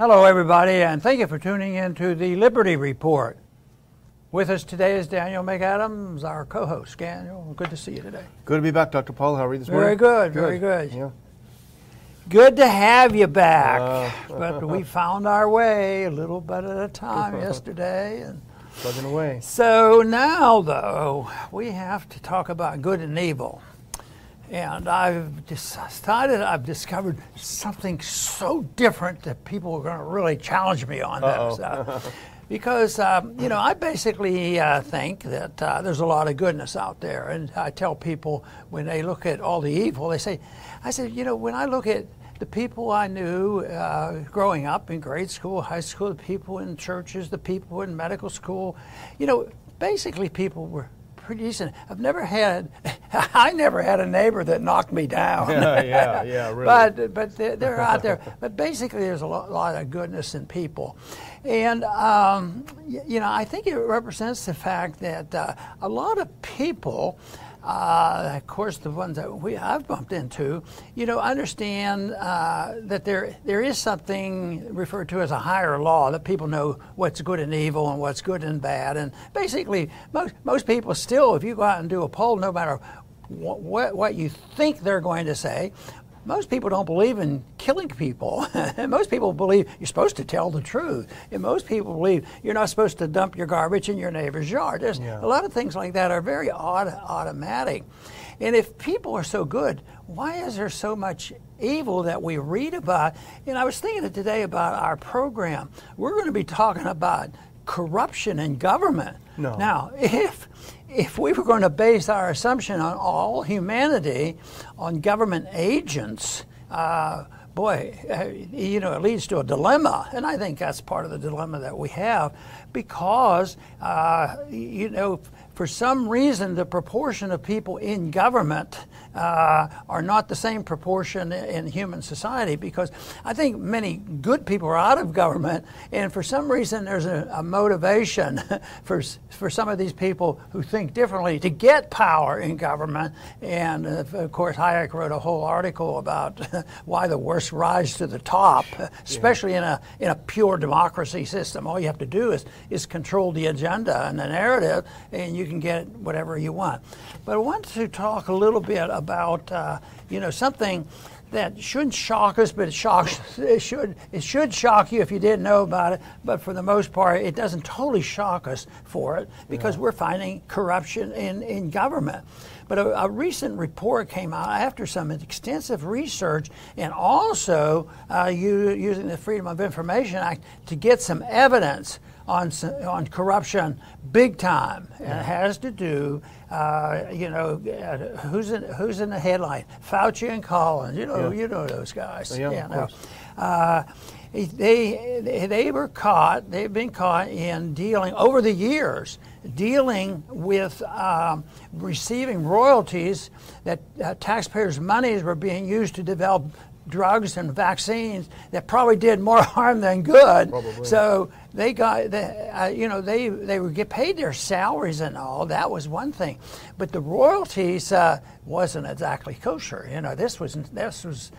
Hello, everybody, and thank you for tuning in to the Liberty Report. With us today is Daniel McAdams, our co-host. Daniel, good to see you today. Good to be back, Dr. Paul. How are you this Very morning? good, very good. Yeah. Good to have you back. Uh. but we found our way a little bit at a time yesterday, and Plugging away. so now though we have to talk about good and evil. And I've decided I've discovered something so different that people are going to really challenge me on Uh-oh. Uh, because, um, you know, I basically uh, think that uh, there's a lot of goodness out there. And I tell people when they look at all the evil, they say, I said, you know, when I look at the people I knew uh, growing up in grade school, high school, the people in churches, the people in medical school, you know, basically people were pretty decent. I've never had, I never had a neighbor that knocked me down. Yeah, yeah, yeah, really. but but they're, they're out there. But basically, there's a lot, lot of goodness in people, and um, you know, I think it represents the fact that uh, a lot of people. Uh, of course, the ones that we I've bumped into, you know, understand uh, that there there is something referred to as a higher law that people know what's good and evil and what's good and bad, and basically most most people still, if you go out and do a poll, no matter what, what, what you think they're going to say. Most people don't believe in killing people. most people believe you're supposed to tell the truth. And most people believe you're not supposed to dump your garbage in your neighbor's yard. There's Yeah. a lot of things like that are very auto- automatic. And if people are so good, why is there so much evil that we read about? And I was thinking today about our program. We're going to be talking about corruption in government. No. Now, if if we were going to base our assumption on all humanity on government agents, uh, boy, uh, you know, it leads to a dilemma, and I think that's part of the dilemma that we have, because uh, you know. For some reason, the proportion of people in government uh, are not the same proportion in human society because I think many good people are out of government, and for some reason, there's a, a motivation for, for some of these people who think differently to get power in government. And uh, of course, Hayek wrote a whole article about why the worst rise to the top, especially in, a, in a pure democracy system. All you have to do is, is control the agenda and the narrative, and you can get whatever you want. But I want to talk a little bit about, uh, you know, something that shouldn't shock us, but it shocks. It should. It should shock you if you didn't know about it. But for the most part, it doesn't totally shock us for it because we're finding corruption in, in government. But a, a recent report came out after some extensive research and also uh, you, using the Freedom of Information Act to get some evidence on on corruption big time. And it has to do, uh, you know, uh, who's in who's in the headline? Fauci and Collins. You know, Yeah. you know those guys. Yeah, of no. course. Uh, they they were caught. They've been caught in dealing over the years, dealing with um, receiving royalties that uh, taxpayers' monies were being used to develop drugs and vaccines that probably did more harm than good. Probably. So they got, the, uh, you know, they they would get paid their salaries and all. That was one thing, but the royalties uh, wasn't exactly kosher. You know, this was this was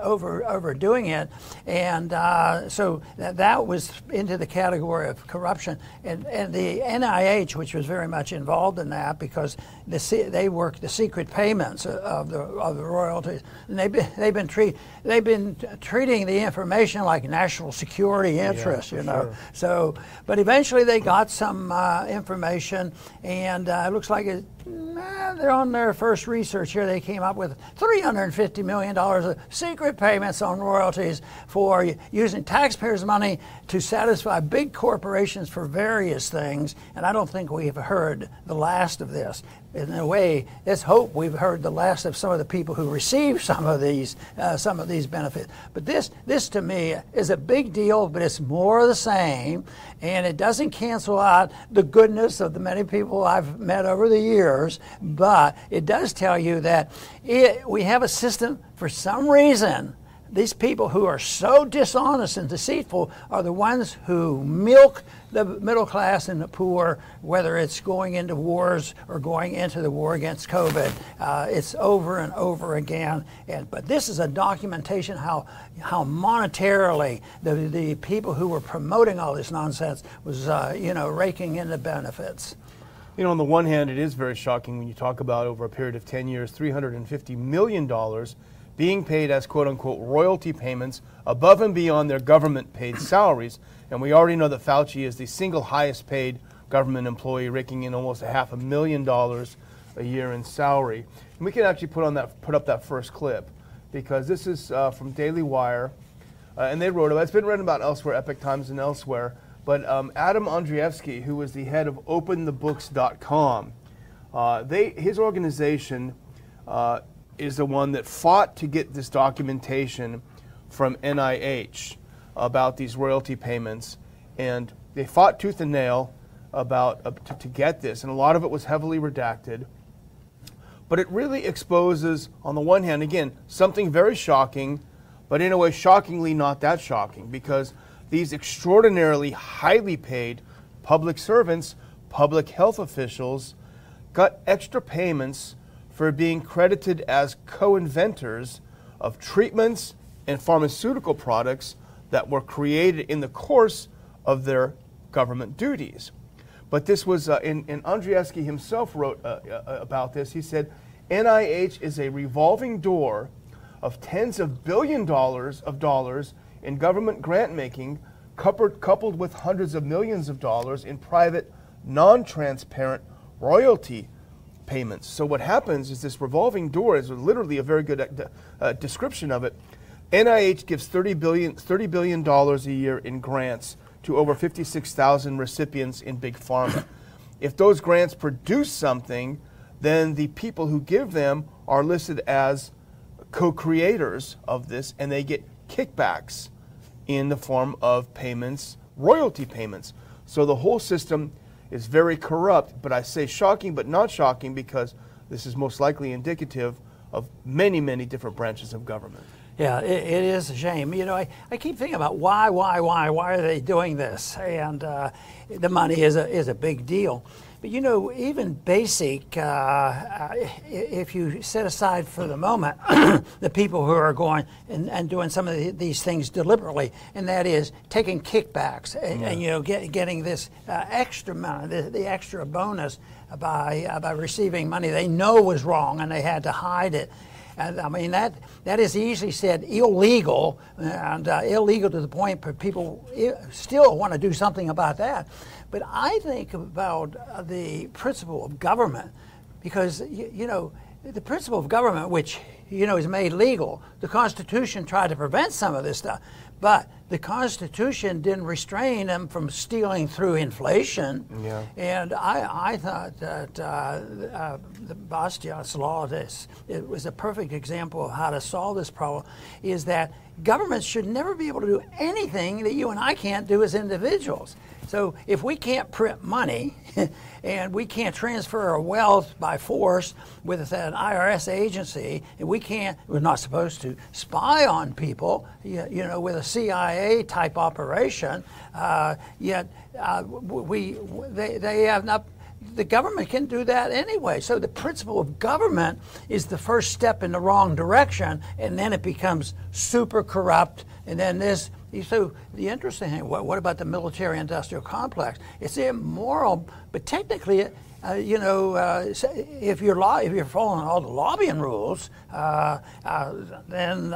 over overdoing it, and uh, so that, that was into the category of corruption. And and the NIH, which was very much involved in that, because the they work the secret payments of the of the royalties, and they've been they've been treat they've been treating the information like national security interests. for you know. sure. So, but eventually they got some uh, information, and uh, it looks like it, nah, they're on their first research here. They came up with $350 million of secret payments on royalties for using taxpayers' money to satisfy big corporations for various things. And I don't think we've heard the last of this. In a way, let's hope we've heard the last of some of the people who receive some of these uh, some of these benefits. But this this to me is a big deal, but it's more of the same, and it doesn't cancel out the goodness of the many people I've met over the years. But it does tell you that it, we have a system for some reason these people who are so dishonest and deceitful are the ones who milk the middle class and the poor, whether it's going into wars or going into the war against COVID. Uh, it's over and over again. And, but this is a documentation how, how monetarily the, the people who were promoting all this nonsense was, uh, you know, raking in the benefits. You know, on the one hand, it is very shocking when you talk about over a period of 10 years, $350 million being paid as quote unquote royalty payments above and beyond their government paid salaries. And we already know that Fauci is the single highest paid government employee, raking in almost a half a million dollars a year in salary. And we can actually put on that, put up that first clip because this is uh, from Daily Wire, uh, and they wrote about. It's been written about elsewhere, Epoch Times and elsewhere. But um, Adam Andrzejewski, who was the head of OpenTheBooks.com, uh, they his organization uh, is the one that fought to get this documentation from NIH about these royalty payments, and they fought tooth and nail about uh, to, to get this, and a lot of it was heavily redacted. But it really exposes, on the one hand, again, something very shocking, but in a way, shockingly not that shocking, because these extraordinarily highly paid public servants, public health officials, got extra payments for being credited as co inventors of treatments and pharmaceutical products that were created in the course of their government duties. But this was, uh, and, and himself wrote uh, uh, about this. He said, NIH is a revolving door of tens of billion dollars of dollars in government grant making, coupled, coupled with hundreds of millions of dollars in private, non transparent royalty payments. So what happens is this revolving door is literally a very good uh, uh description of it. NIH gives 30 billion, $30 billion a year in grants to over 56,000 recipients in big pharma. if those grants produce something, then the people who give them are listed as co-creators of this and they get kickbacks in the form of payments, royalty payments. So the whole system is very corrupt, but I say shocking but not shocking because this is most likely indicative of many, many different branches of government. Yeah, it, it is a shame. You know, I, I keep thinking about why, why, why, why are they doing this? And uh, the money is a, is a big deal. But you know, even basic, uh, uh if you set aside for the moment the people who are going and, and doing some of the, these things deliberately, and that is taking kickbacks and, yeah. and you know get, getting this uh, extra money, the, the, extra bonus by uh, by receiving money they know was wrong and they had to hide it. And I mean, that, that is easily said illegal, and uh, illegal to the point where people still want to do something about that. But I think about uh, the principle of government, because, you, you know, the principle of government, which, you know, is made legal, the Constitution tried to prevent some of this stuff. But the Constitution didn't restrain them from stealing through inflation. Yeah. And I, I thought that uh, uh, the Bastiat's law, this, it was a perfect example of how to solve this problem, is that governments should never be able to do anything that you and I can't do as individuals. So if we can't print money and we can't transfer our wealth by force with an IRS agency, and we can't, we're not supposed to spy on people, you, know, with a CIA type operation, uh, yet uh, we, they, they have not the government can do that anyway. So the principle of government is the first step in the wrong direction, and then it becomes super corrupt, and then this so the interesting thing, what, what about the military-industrial complex? It's immoral, but technically, uh, you know, uh, if you're law, if you're following all the lobbying rules, uh, uh then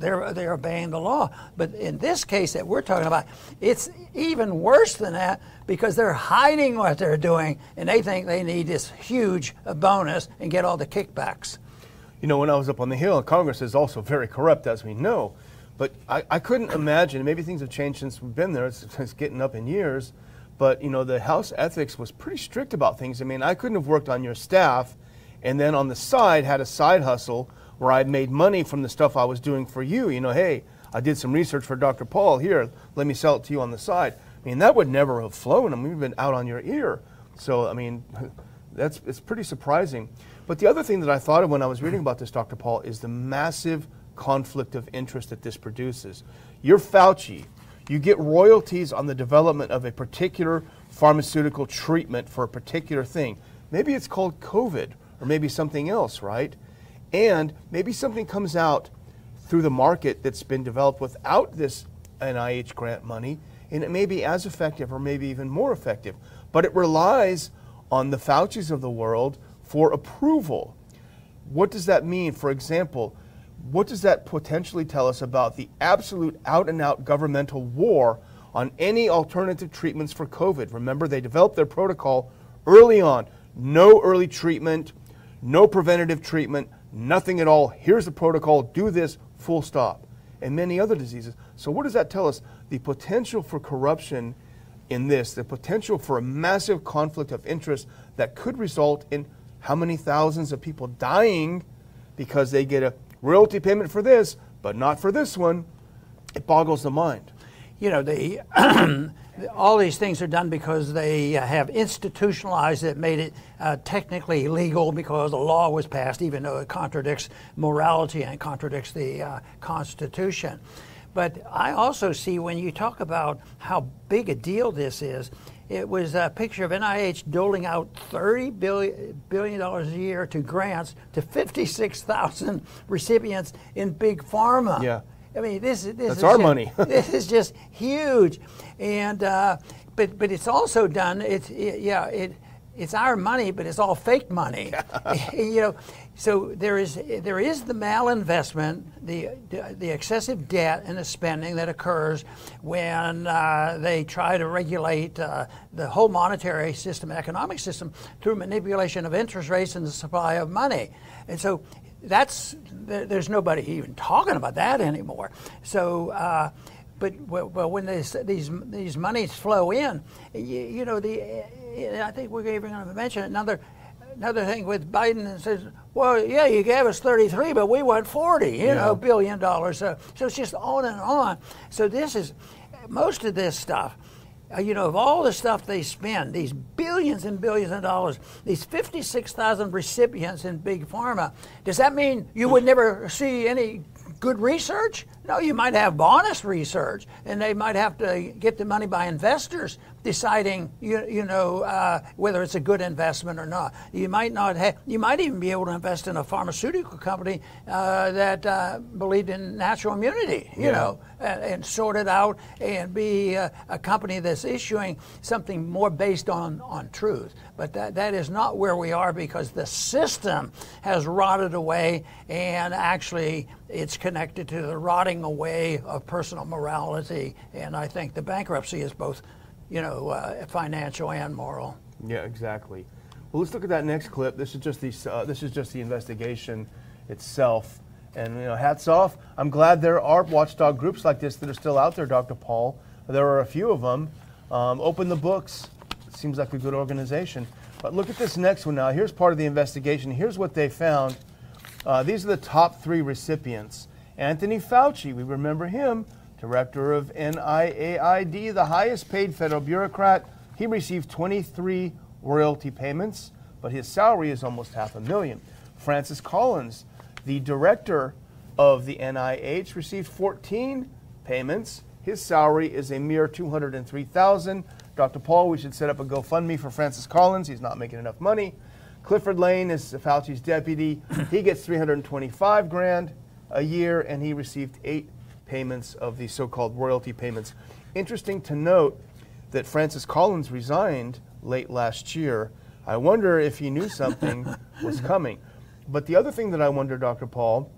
they're they're obeying the law. But in this case that we're talking about, it's even worse than that because they're hiding what they're doing, and they think they need this huge bonus and get all the kickbacks. You know, when I was up on the Hill, Congress is also very corrupt, as we know. But I, I couldn't imagine, maybe things have changed since we've been there, it's, it's getting up in years, but you know, the House ethics was pretty strict about things. I mean, I couldn't have worked on your staff and then on the side had a side hustle where I made money from the stuff I was doing for you. You know, hey, I did some research for Dr. Paul. Here, let me sell it to you on the side. I mean, that would never have flown. I mean, we've been out on your ear. So, I mean, that's it's pretty surprising. But the other thing that I thought of when I was reading about this, Dr. Paul, is the massive conflict of interest that this produces. You're Fauci. You get royalties on the development of a particular pharmaceutical treatment for a particular thing. Maybe it's called COVID or maybe something else, right? And maybe something comes out through the market that's been developed without this NIH grant money, and it may be as effective or maybe even more effective. But it relies on the Fauci's of the world for approval. What does that mean? For example, what does that potentially tell us about the absolute out and out governmental war on any alternative treatments for COVID? Remember, they developed their protocol early on no early treatment, no preventative treatment, nothing at all. Here's the protocol, do this, full stop. And many other diseases. So, what does that tell us? The potential for corruption in this, the potential for a massive conflict of interest that could result in how many thousands of people dying because they get a royalty payment for this, but not for this one, it boggles the mind. You know, the all these things are done because they have institutionalized it, made it uh, technically legal because a law was passed, even though it contradicts morality and contradicts the uh, Constitution. But I also see when you talk about how big a deal this is, it was a picture of NIH doling out $30 billion, billion a year to grants to 56,000 recipients in big pharma. Yeah. I mean, this, this That's is our just, money. this is just huge, and uh, but but it's also done. It's it, yeah it it's our money, but it's all fake money. you know, so there is there is the malinvestment, the the excessive debt and the spending that occurs when uh, they try to regulate uh, the whole monetary system, economic system, through manipulation of interest rates and the supply of money. And so that's there's nobody even talking about that anymore. So. Uh, but well, when these these monies flow in, you, you know the I think we're even going to mention another another thing with Biden and says, well, yeah, you gave us 33, but we want 40, you yeah. know, billion dollars. So, so it's just on and on. So this is most of this stuff uh, you know, of all the stuff they spend, these billions and billions of dollars, these 56,000 recipients in Big Pharma, does that mean you would never see any good research? No, you might have honest research, and they might have to get the money by investors deciding, you, you know, uh, whether it's a good investment or not. You might not have, you might even be able to invest in a pharmaceutical company uh, that uh, believed in natural immunity, you yeah. know, and, and, sort it out and be a, a company that's issuing something more based on, on truth. But that, that is not where we are because the system has rotted away and actually it's connected to the rotting away of personal morality. And I think the bankruptcy is both you know, uh, financial and moral. Yeah, exactly. Well, let's look at that next clip. This is just the uh, this is just the investigation itself, and you know, hats off. I'm glad there are watchdog groups like this that are still out there, Dr. Paul. There are a few of them. Um, open the books. Seems like a good organization. But look at this next one now. Here's part of the investigation. Here's what they found. Uh, these are the top three recipients. Anthony Fauci, we remember him, director of NIAID, the highest paid federal bureaucrat. He received 23 royalty payments, but his salary is almost half a million. Francis Collins, the director of the NIH, received 14 payments. His salary is a mere 203,000. Dr. Paul, we should set up a GoFundMe for Francis Collins. He's not making enough money. Clifford Lane is Fauci's deputy. he gets 325 grand a year, and he received eight payments of the so called royalty payments. Interesting to note that Francis Collins resigned late last year. I wonder if he knew something was coming. But the other thing that I wonder, Dr. Paul,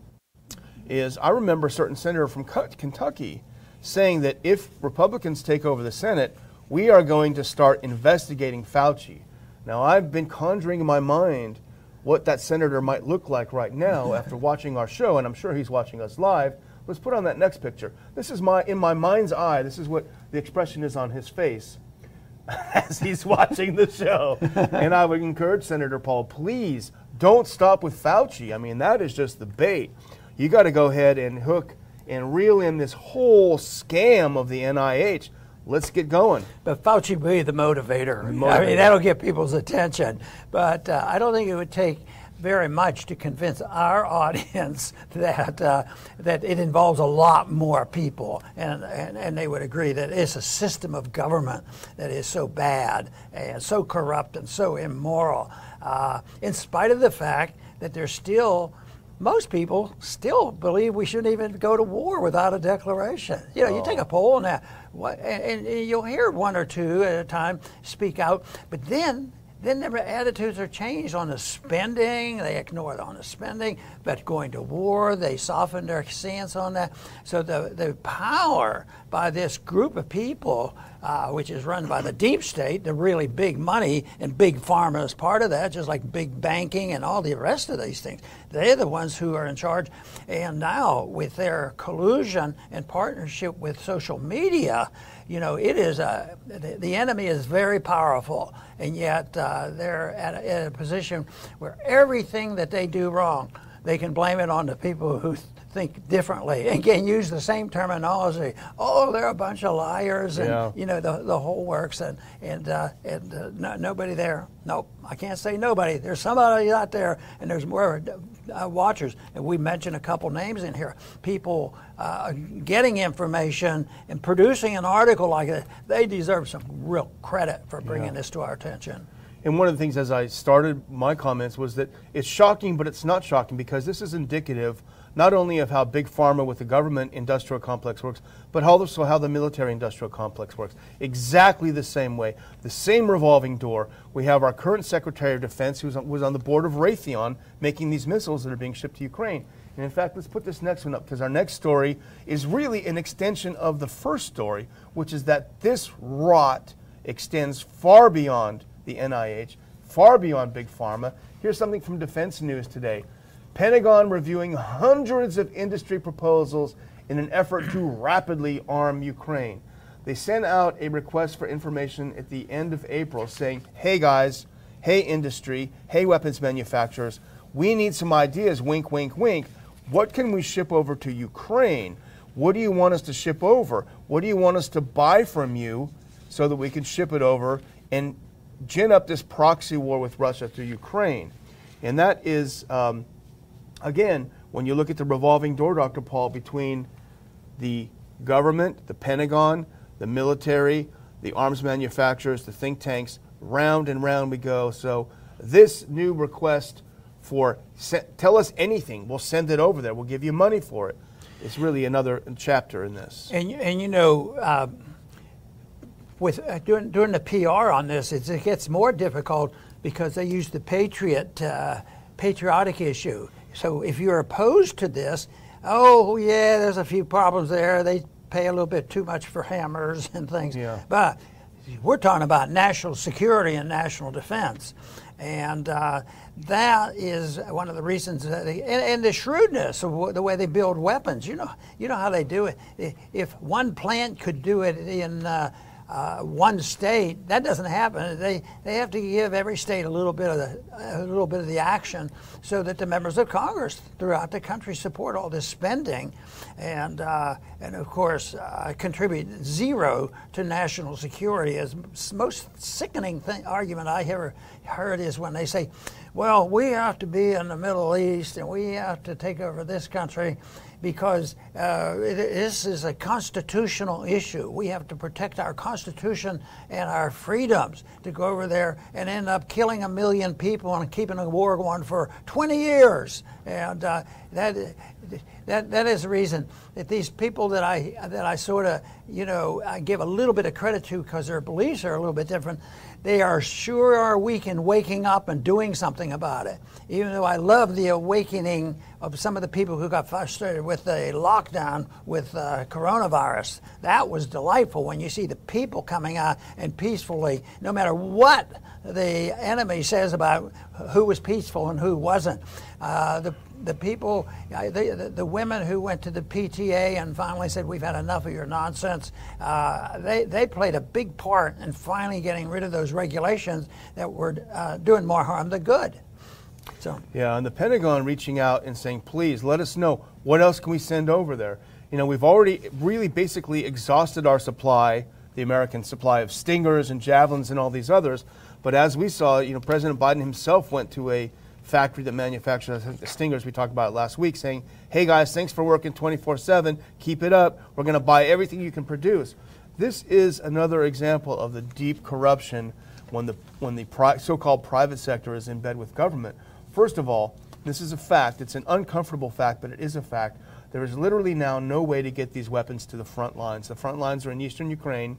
is I remember a certain senator from Kentucky saying that if Republicans take over the Senate, we are going to start investigating Fauci. Now, I've been conjuring in my mind what that senator might look like right now after watching our show, and I'm sure he's watching us live. Let's put on that next picture. This is my, in my mind's eye, this is what the expression is on his face as he's watching the show. and I would encourage Senator Paul, please don't stop with Fauci. I mean, that is just the bait. You got to go ahead and hook and reel in this whole scam of the NIH. Let's get going. But Fauci be the motivator. motivator. I mean, that'll get people's attention. But uh, I don't think it would take very much to convince our audience that uh, that it involves a lot more people, and, and and they would agree that it's a system of government that is so bad and so corrupt and so immoral. Uh, in spite of the fact that there's still most people still believe we shouldn't even go to war without a declaration. You know, oh. you take a poll now, and, and, you'll hear one or two at a time speak out, but then then their attitudes are changed on the spending. They ignore it on the spending, but going to war, they soften their stance on that. So the, the power by this group of people, uh, which is run by the deep state, the really big money, and big pharma is part of that, just like big banking and all the rest of these things. They're the ones who are in charge. And now, with their collusion and partnership with social media, you know, it is a, the, the enemy is very powerful, and yet uh, they're at a, at a position where everything that they do wrong, they can blame it on the people who think differently and can use the same terminology. Oh, they're a bunch of liars, and yeah. you know the the whole works, and and uh, and uh, no, nobody there. Nope, I can't say nobody. There's somebody out there, and there's more uh, watchers. And we mentioned a couple names in here. People uh, getting information and producing an article like that. They deserve some real credit for bringing yeah. this to our attention. And one of the things as I started my comments was that it's shocking, but it's not shocking because this is indicative not only of how big pharma with the government industrial complex works, but also how the military industrial complex works. Exactly the same way, the same revolving door. We have our current Secretary of Defense, who was on the board of Raytheon, making these missiles that are being shipped to Ukraine. And in fact, let's put this next one up because our next story is really an extension of the first story, which is that this rot extends far beyond the NIH, far beyond Big Pharma. Here's something from Defense News today. Pentagon reviewing hundreds of industry proposals in an effort to rapidly arm Ukraine. They sent out a request for information at the end of April saying, hey guys, hey industry, hey weapons manufacturers, we need some ideas, wink, wink, wink. What can we ship over to Ukraine? What do you want us to ship over? What do you want us to buy from you so that we can ship it over and gin up this proxy war with Russia through Ukraine? And that is um, again, when you look at the revolving door, Dr. Paul, between the government, the Pentagon, the military, the arms manufacturers, the think tanks, round and round we go. So this new request for tell us anything, we'll send it over there. We'll give you money for it. It's really another chapter in this. And and you know. Uh, with uh, the PR on this, it gets more difficult because they use the patriot uh, patriotic issue. So if you're opposed to this, oh yeah, there's a few problems there. They pay a little bit too much for hammers and things. Yeah. But we're talking about national security and national defense. And uh, that is one of the reasons, they, and, and, the shrewdness of the way they build weapons. You know, you know how they do it. If one plant could do it in uh, uh, one state, that doesn't happen. They they have to give every state a little bit of the a little bit of the action, so that the members of Congress throughout the country support all this spending, and uh, and of course uh, contribute zero to national security. As most sickening thing, argument I ever heard is when they say, "Well, we have to be in the Middle East and we have to take over this country." Because uh, it, this is a constitutional issue. We have to protect our Constitution and our freedoms to go over there and end up killing a million people and keeping a war going for 20 years. And uh, that, that, that is the reason that these people that I, that I sort of, you know, I give a little bit of credit to because their beliefs are a little bit different they are sure are weak in waking up and doing something about it. Even though I love the awakening of some of the people who got frustrated with the lockdown with uh, coronavirus. That was delightful when you see the people coming out and peacefully, no matter what the enemy says about who was peaceful and who wasn't. Uh, the the people, the, the, women who went to the PTA and finally said, We've had enough of your nonsense, uh, they, they played a big part in finally getting rid of those regulations that were uh, doing more harm than good. So. Yeah, and the Pentagon reaching out and saying, Please let us know what else can we send over there. You know, we've already really basically exhausted our supply, the American supply of Stingers and Javelins and all these others. But as we saw, you know, President Biden himself went to a factory that manufactures the Stingers we talked about last week, saying, "Hey guys, thanks for working 24/7. Keep it up. We're going to buy everything you can produce." This is another example of the deep corruption when the when the pri- so-called private sector is in bed with government. First of all, this is a fact. It's an uncomfortable fact, but it is a fact. There is literally now no way to get these weapons to the front lines. The front lines are in eastern Ukraine.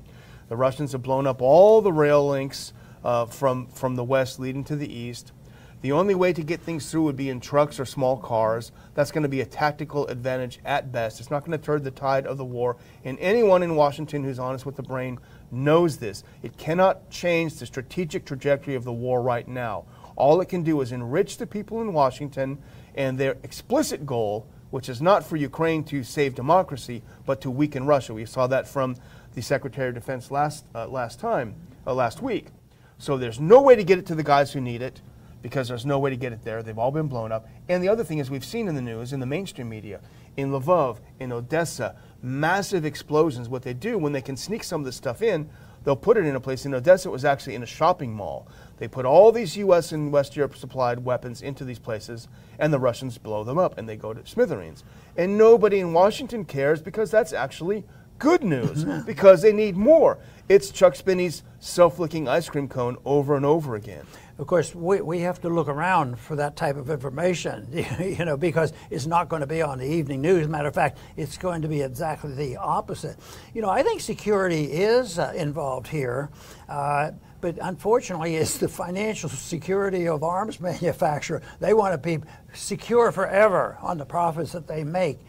The Russians have blown up all the rail links uh, from, from the west leading to the east. The only way to get things through would be in trucks or small cars. That's going to be a tactical advantage at best. It's not going to turn the tide of the war. And anyone in Washington who's honest with the brain knows this. It cannot change the strategic trajectory of the war right now. All it can do is enrich the people in Washington and their explicit goal, which is not for Ukraine to save democracy, but to weaken Russia. We saw that from the Secretary of Defense last, uh, last time, uh, last week. So there's no way to get it to the guys who need it because there's no way to get it there. They've all been blown up. And the other thing is, we've seen in the news, in the mainstream media, in Lvov, in Odessa, massive explosions. What they do when they can sneak some of this stuff in, they'll put it in a place. In Odessa, it was actually in a shopping mall. They put all these U.S. and West Europe supplied weapons into these places, and the Russians blow them up, and they go to smithereens. And nobody in Washington cares because that's actually good news because they need more. It's Chuck Spinney's self-licking ice cream cone over and over again. Of course, we, we have to look around for that type of information, you know, because it's not going to be on the evening news. Matter of fact, it's going to be exactly the opposite. You know, I think security is uh, involved here. Uh, but unfortunately, it's the financial security of arms manufacturer. They want to be secure forever on the profits that they make.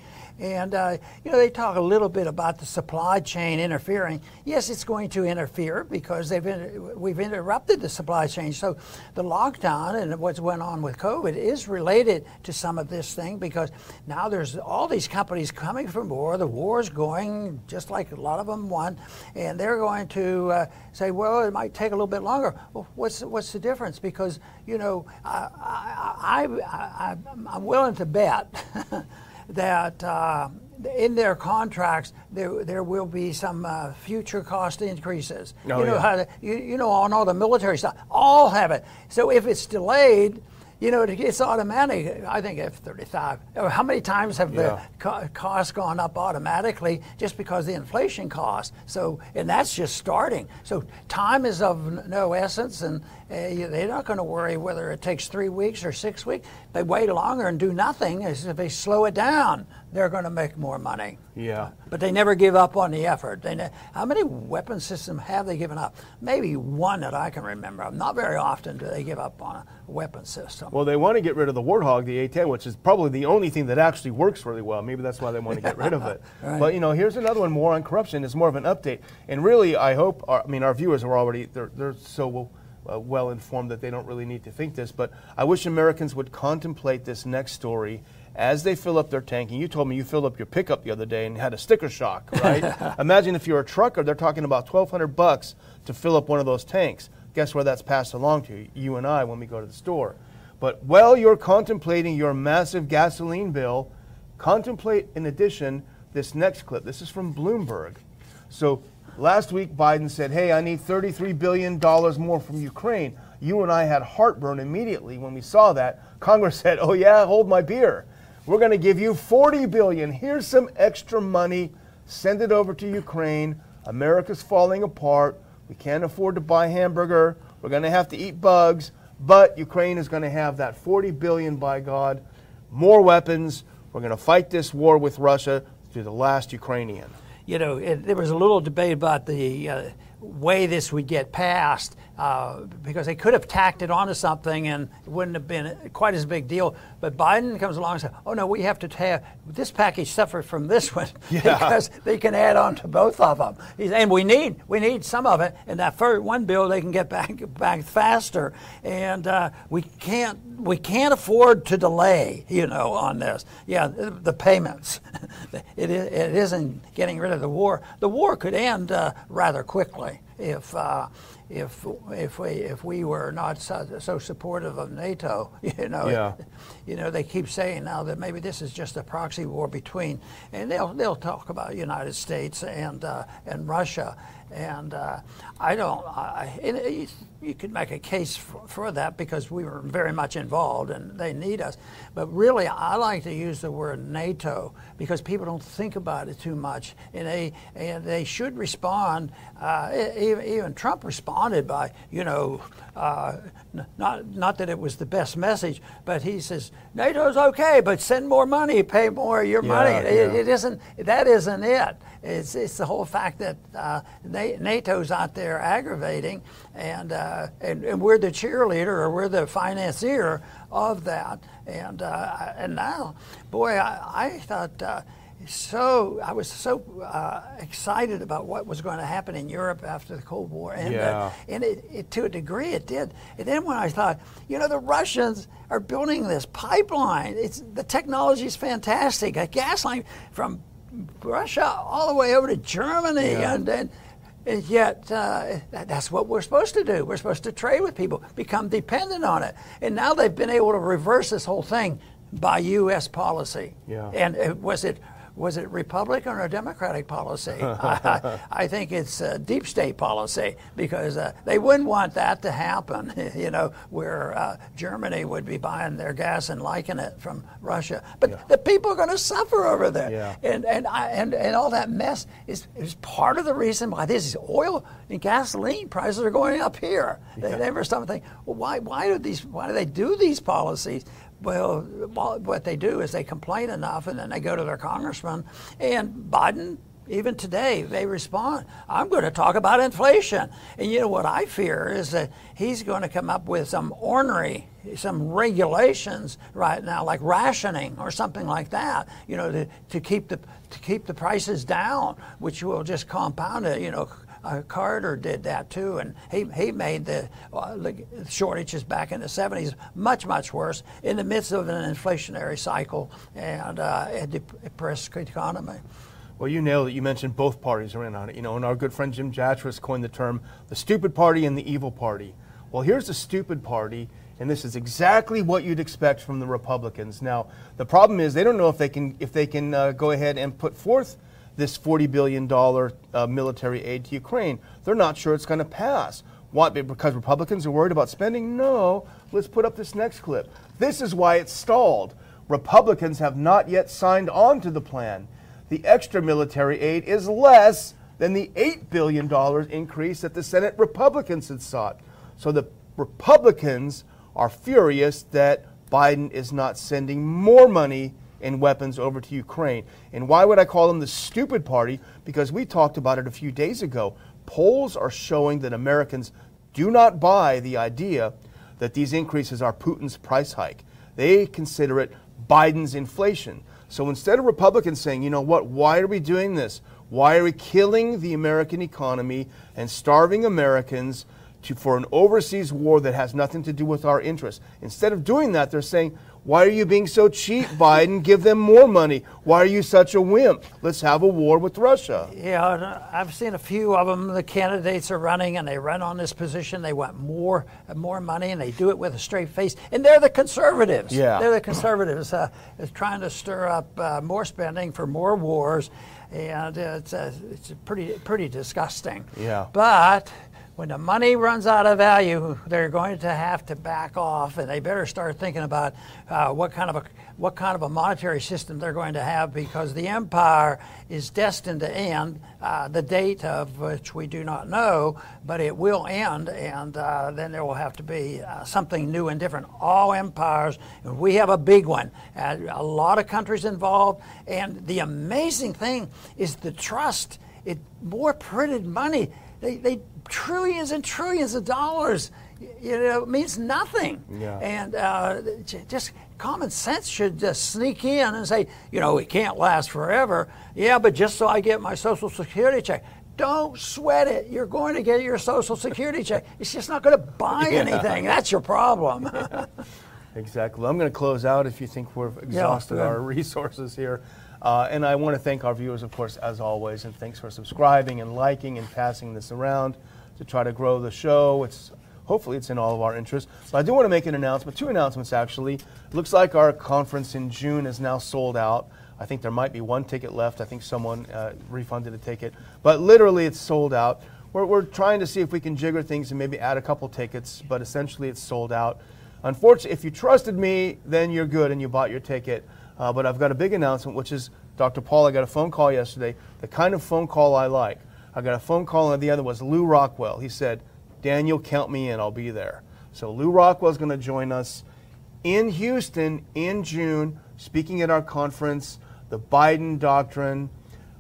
And, uh, you know, they talk a little bit about the supply chain interfering. Yes, it's going to interfere because they've inter- we've interrupted the supply chain. So the lockdown and what's went on with COVID is related to some of this thing because now there's all these companies coming from war. The war's going just like a lot of them won. And they're going to uh, say, well, it might take a little bit longer. Well, what's, what's the difference? Because, you know, I, I, I, I I'm willing to bet that uh, in their contracts there there will be some uh, future cost increases. Oh, you know yeah. how to, you, you know on all the military stuff, all have it. So if it's delayed. You know, it's automatic. I think F-35. How many times have Yeah. the co- costs gone up automatically just because the inflation cost? So, and that's just starting. So, time is of no essence, and uh, they're not going to worry whether it takes three weeks or six weeks. They wait longer and do nothing. As if they slow it down, they're going to make more money. Yeah. But they never give up on the effort. They ne- how many weapon systems have they given up? Maybe one that I can remember. Not very often do they give up on a weapon system. Well, they want to get rid of the Warthog, the A-10, which is probably the only thing that actually works really well. Maybe that's why they want to get rid of it. Right. But you know, here's another one more on corruption. It's more of an update, and really, I hope. Our, I mean, our viewers are already they're they're so well, uh, well informed that they don't really need to think this. But I wish Americans would contemplate this next story. As they fill up their tank, and you told me you filled up your pickup the other day and had a sticker shock, right? Imagine if you're a trucker, they're talking about 1,200 bucks to fill up one of those tanks. Guess where that's passed along to? You and I when we go to the store. But while you're contemplating your massive gasoline bill, contemplate in addition this next clip. This is from Bloomberg. So last week, Biden said, Hey, I need $33 billion more from Ukraine. You and I had heartburn immediately when we saw that. Congress said, Oh, yeah, hold my beer. We're going to give you 40 billion. Here's some extra money. Send it over to Ukraine. America's falling apart. We can't afford to buy hamburger. We're going to have to eat bugs. But Ukraine is going to have that 40 billion by God, more weapons. We're going to fight this war with Russia to the last Ukrainian. You know, it, there was a little debate about the uh, way this would get passed uh, because they could have tacked it onto something and it wouldn't have been quite as big deal. But Biden comes along and says, "Oh no, we have to have this package separate from this one because they can add on to both of them." He's, and we need we need some of it. And that first one bill, they can get back back faster, and uh, we can't we can't afford to delay, you know, on this. Yeah, the, the payments. it, is, it isn't getting rid of the war. The war could end uh, rather quickly if uh, if if we if we were not so, so supportive of NATO. You know, Yeah. You know, they keep saying now that maybe this is just a proxy war between, and they'll they'll talk about United States and uh, and Russia, And uh, I don't, I, it, you could make a case for, for, that because we were very much involved and they need us. But really, I like to use the word NATO because people don't think about it too much. And they, and they should respond. Uh, even, even, Trump responded by, you know, uh, not, not that it was the best message, but he says, NATO's okay, but send more money, pay more of your yeah, money. Yeah. It, it isn't, that isn't it. It's, it's the whole fact that uh, NATO's out there aggravating, and, uh, and, and we're the cheerleader or we're the financier of that. And uh, and now, boy, I, I thought uh, so I was so uh, excited about what was going to happen in Europe after the Cold War, and uh, yeah. uh, and it, it, to a degree it did. And then when I thought, you know, the Russians are building this pipeline. It's the technology is fantastic. A gas line from Russia all the way over to Germany, yeah. and, and, and yet uh, that's what we're supposed to do. We're supposed to trade with people, become dependent on it, and now they've been able to reverse this whole thing by U.S. policy. Yeah. And it, was it was it Republican or Democratic policy? I, I, think it's a deep state policy because uh, they wouldn't want that to happen, you know, where uh, Germany would be buying their gas and liking it from Russia. But yeah. the people are going to suffer over there. Yeah. And, and, I, and, and all that mess is, is part of the reason why this is oil and gasoline prices are going up here. Yeah. They never stop and think, well, why, why, do these, why do they do these policies? Well, what they do is they complain enough and then they go to their congressman. And Biden, even today, they respond, I'm going to talk about inflation. And you know what I fear is that he's going to come up with some ornery, some regulations right now, like rationing or something like that, you know, to, to keep the to keep the prices down, which will just compound it, you know, uh, Carter did that too, and he, he made the, uh, the shortages back in the 70s much, much worse in the midst of an inflationary cycle and uh, a depressed economy. Well, you nailed it. You mentioned both parties are in on it. You know, and our good friend Jim Jatras coined the term the stupid party and the evil party. Well, here's the stupid party, and this is exactly what you'd expect from the Republicans. Now, the problem is they don't know if they can if they can uh, go ahead and put forth this $40 billion uh, military aid to Ukraine. They're not sure it's going to pass. What, because Republicans are worried about spending? No. Let's put up this next clip. This is why it's stalled. Republicans have not yet signed on to the plan. The extra military aid is less than the $8 billion increase that the Senate Republicans had sought. So the Republicans are furious that Biden is not sending more money and weapons over to Ukraine. And why would I call them the stupid party? Because we talked about it a few days ago. Polls are showing that Americans do not buy the idea that these increases are Putin's price hike. They consider it Biden's inflation. So instead of Republicans saying, you know what, why are we doing this? Why are we killing the American economy and starving Americans to, for an overseas war that has nothing to do with our interests? Instead of doing that, they're saying, why are you being so cheap, Biden? Give them more money. Why are you such a wimp? Let's have a war with Russia. Yeah, I've seen a few of them. The candidates are running, and they run on this position. They want more, more money, and they do it with a straight face. And they're the conservatives. Yeah, they're the conservatives uh, trying to stir up uh, more spending for more wars, and it's uh, it's pretty pretty disgusting. Yeah, but when the money runs out of value, they're going to have to back off, and they better start thinking about uh, what kind of a what kind of a monetary system they're going to have because the empire is destined to end. Uh, the date of which we do not know, but it will end, and uh, then there will have to be uh, something new and different. All empires, we have a big one, a lot of countries involved, and the amazing thing is the trust. It more printed money. They, they trillions and trillions of dollars. You know, it means nothing. Yeah. And uh, just common sense should just sneak in and say, you know, it can't last forever. Yeah, but just so I get my Social Security check. Don't sweat it. You're going to get your Social Security check. It's just not going to buy yeah. anything. That's your problem. exactly. I'm going to close out if you think we've exhausted yeah, our resources here. Uh, and I want to thank our viewers, of course, as always, and thanks for subscribing and liking and passing this around to try to grow the show. It's hopefully it's in all of our interests. But I do want to make an announcement, two announcements actually. Looks like our conference in June is now sold out. I think there might be one ticket left. I think someone uh, refunded a ticket, but literally it's sold out. we're, we're trying to see if we can jigger things and maybe add a couple tickets, but essentially it's sold out. Unfortunately, if you trusted me, then you're good and you bought your ticket. Uh, but I've got a big announcement, which is Dr. Paul. I got a phone call yesterday, the kind of phone call I like. I got a phone call, and the other was Lew Rockwell. He said, Daniel, count me in, I'll be there. So Lew Rockwell is going to join us in Houston in June, speaking at our conference, The Biden Doctrine,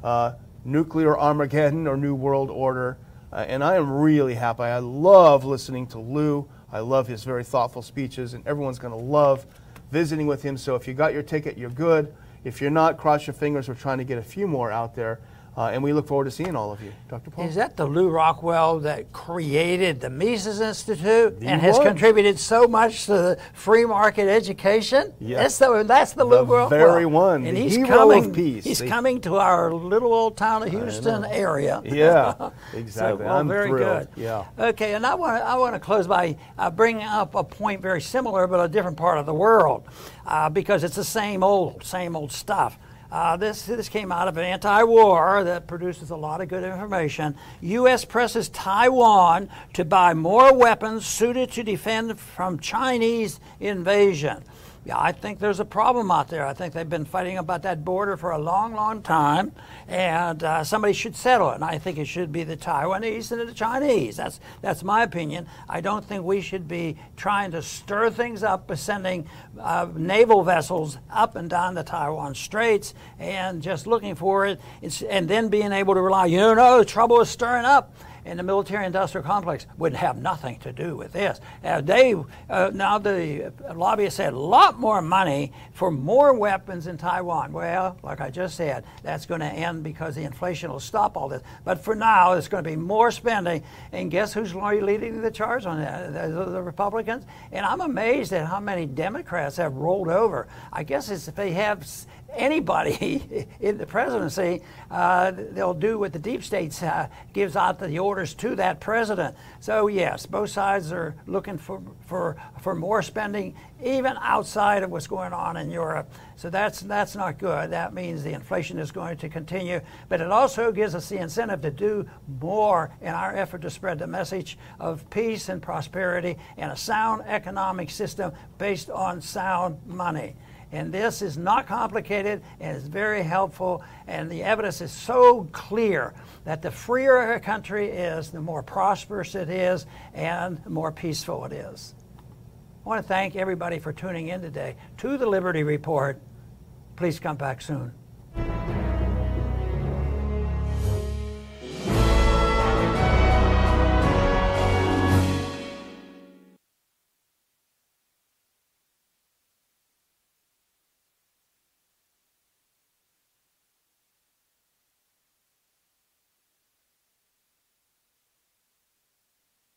uh, Nuclear Armageddon or New World Order. Uh, and I am really happy. I love listening to Lew. I love his very thoughtful speeches, and everyone's going to love visiting with him. So if you got your ticket, you're good. If you're not, cross your fingers. We're trying to get a few more out there. Uh, and we look forward to seeing all of you. Dr. Paul? Is that the Lew Rockwell that created the Mises Institute The and has contributed so much to the free market education? Yes. That's the, that's the, The Rockwell. very one, And he's coming, peace. He's The- coming to our little old town of Houston area. Yeah, So, exactly. well, I'm very thrilled. good. Yeah. Okay, and I want to I want to close by uh, bringing up a point very similar, but a different part of the world, uh, because it's the same old, same old stuff. Uh, this this came out of an anti-war that produces a lot of good information. U.S. presses Taiwan to buy more weapons suited to defend from Chinese invasion. Yeah, I think there's a problem out there. I think they've been fighting about that border for a long, long time, and uh, somebody should settle it. And I think it should be the Taiwanese and the Chinese. That's that's my opinion. I don't think we should be trying to stir things up by sending uh, naval vessels up and down the Taiwan Straits and just looking for it, It's- and then being able to rely. You know, no, trouble is stirring up and the military-industrial complex would have nothing to do with this. Uh, they uh, now the lobbyists said a lot more money for more weapons in Taiwan. Well, like I just said, that's going to end because the inflation will stop all this. But for now, it's going to be more spending. And guess who's leading the charge on that? The, the Republicans. And I'm amazed at how many Democrats have rolled over. I guess it's if they have anybody in the presidency, uh, they'll do what the deep states uh, gives out the orders to that president. So yes, both sides are looking for, for for more spending, even outside of what's going on in Europe. So that's that's not good. That means the inflation is going to continue, but it also gives us the incentive to do more in our effort to spread the message of peace and prosperity and a sound economic system based on sound money. And this is not complicated and it's very helpful. And the evidence is so clear that the freer a country is, the more prosperous it is, and the more peaceful it is. I want to thank everybody for tuning in today to the Liberty Report. Please come back soon.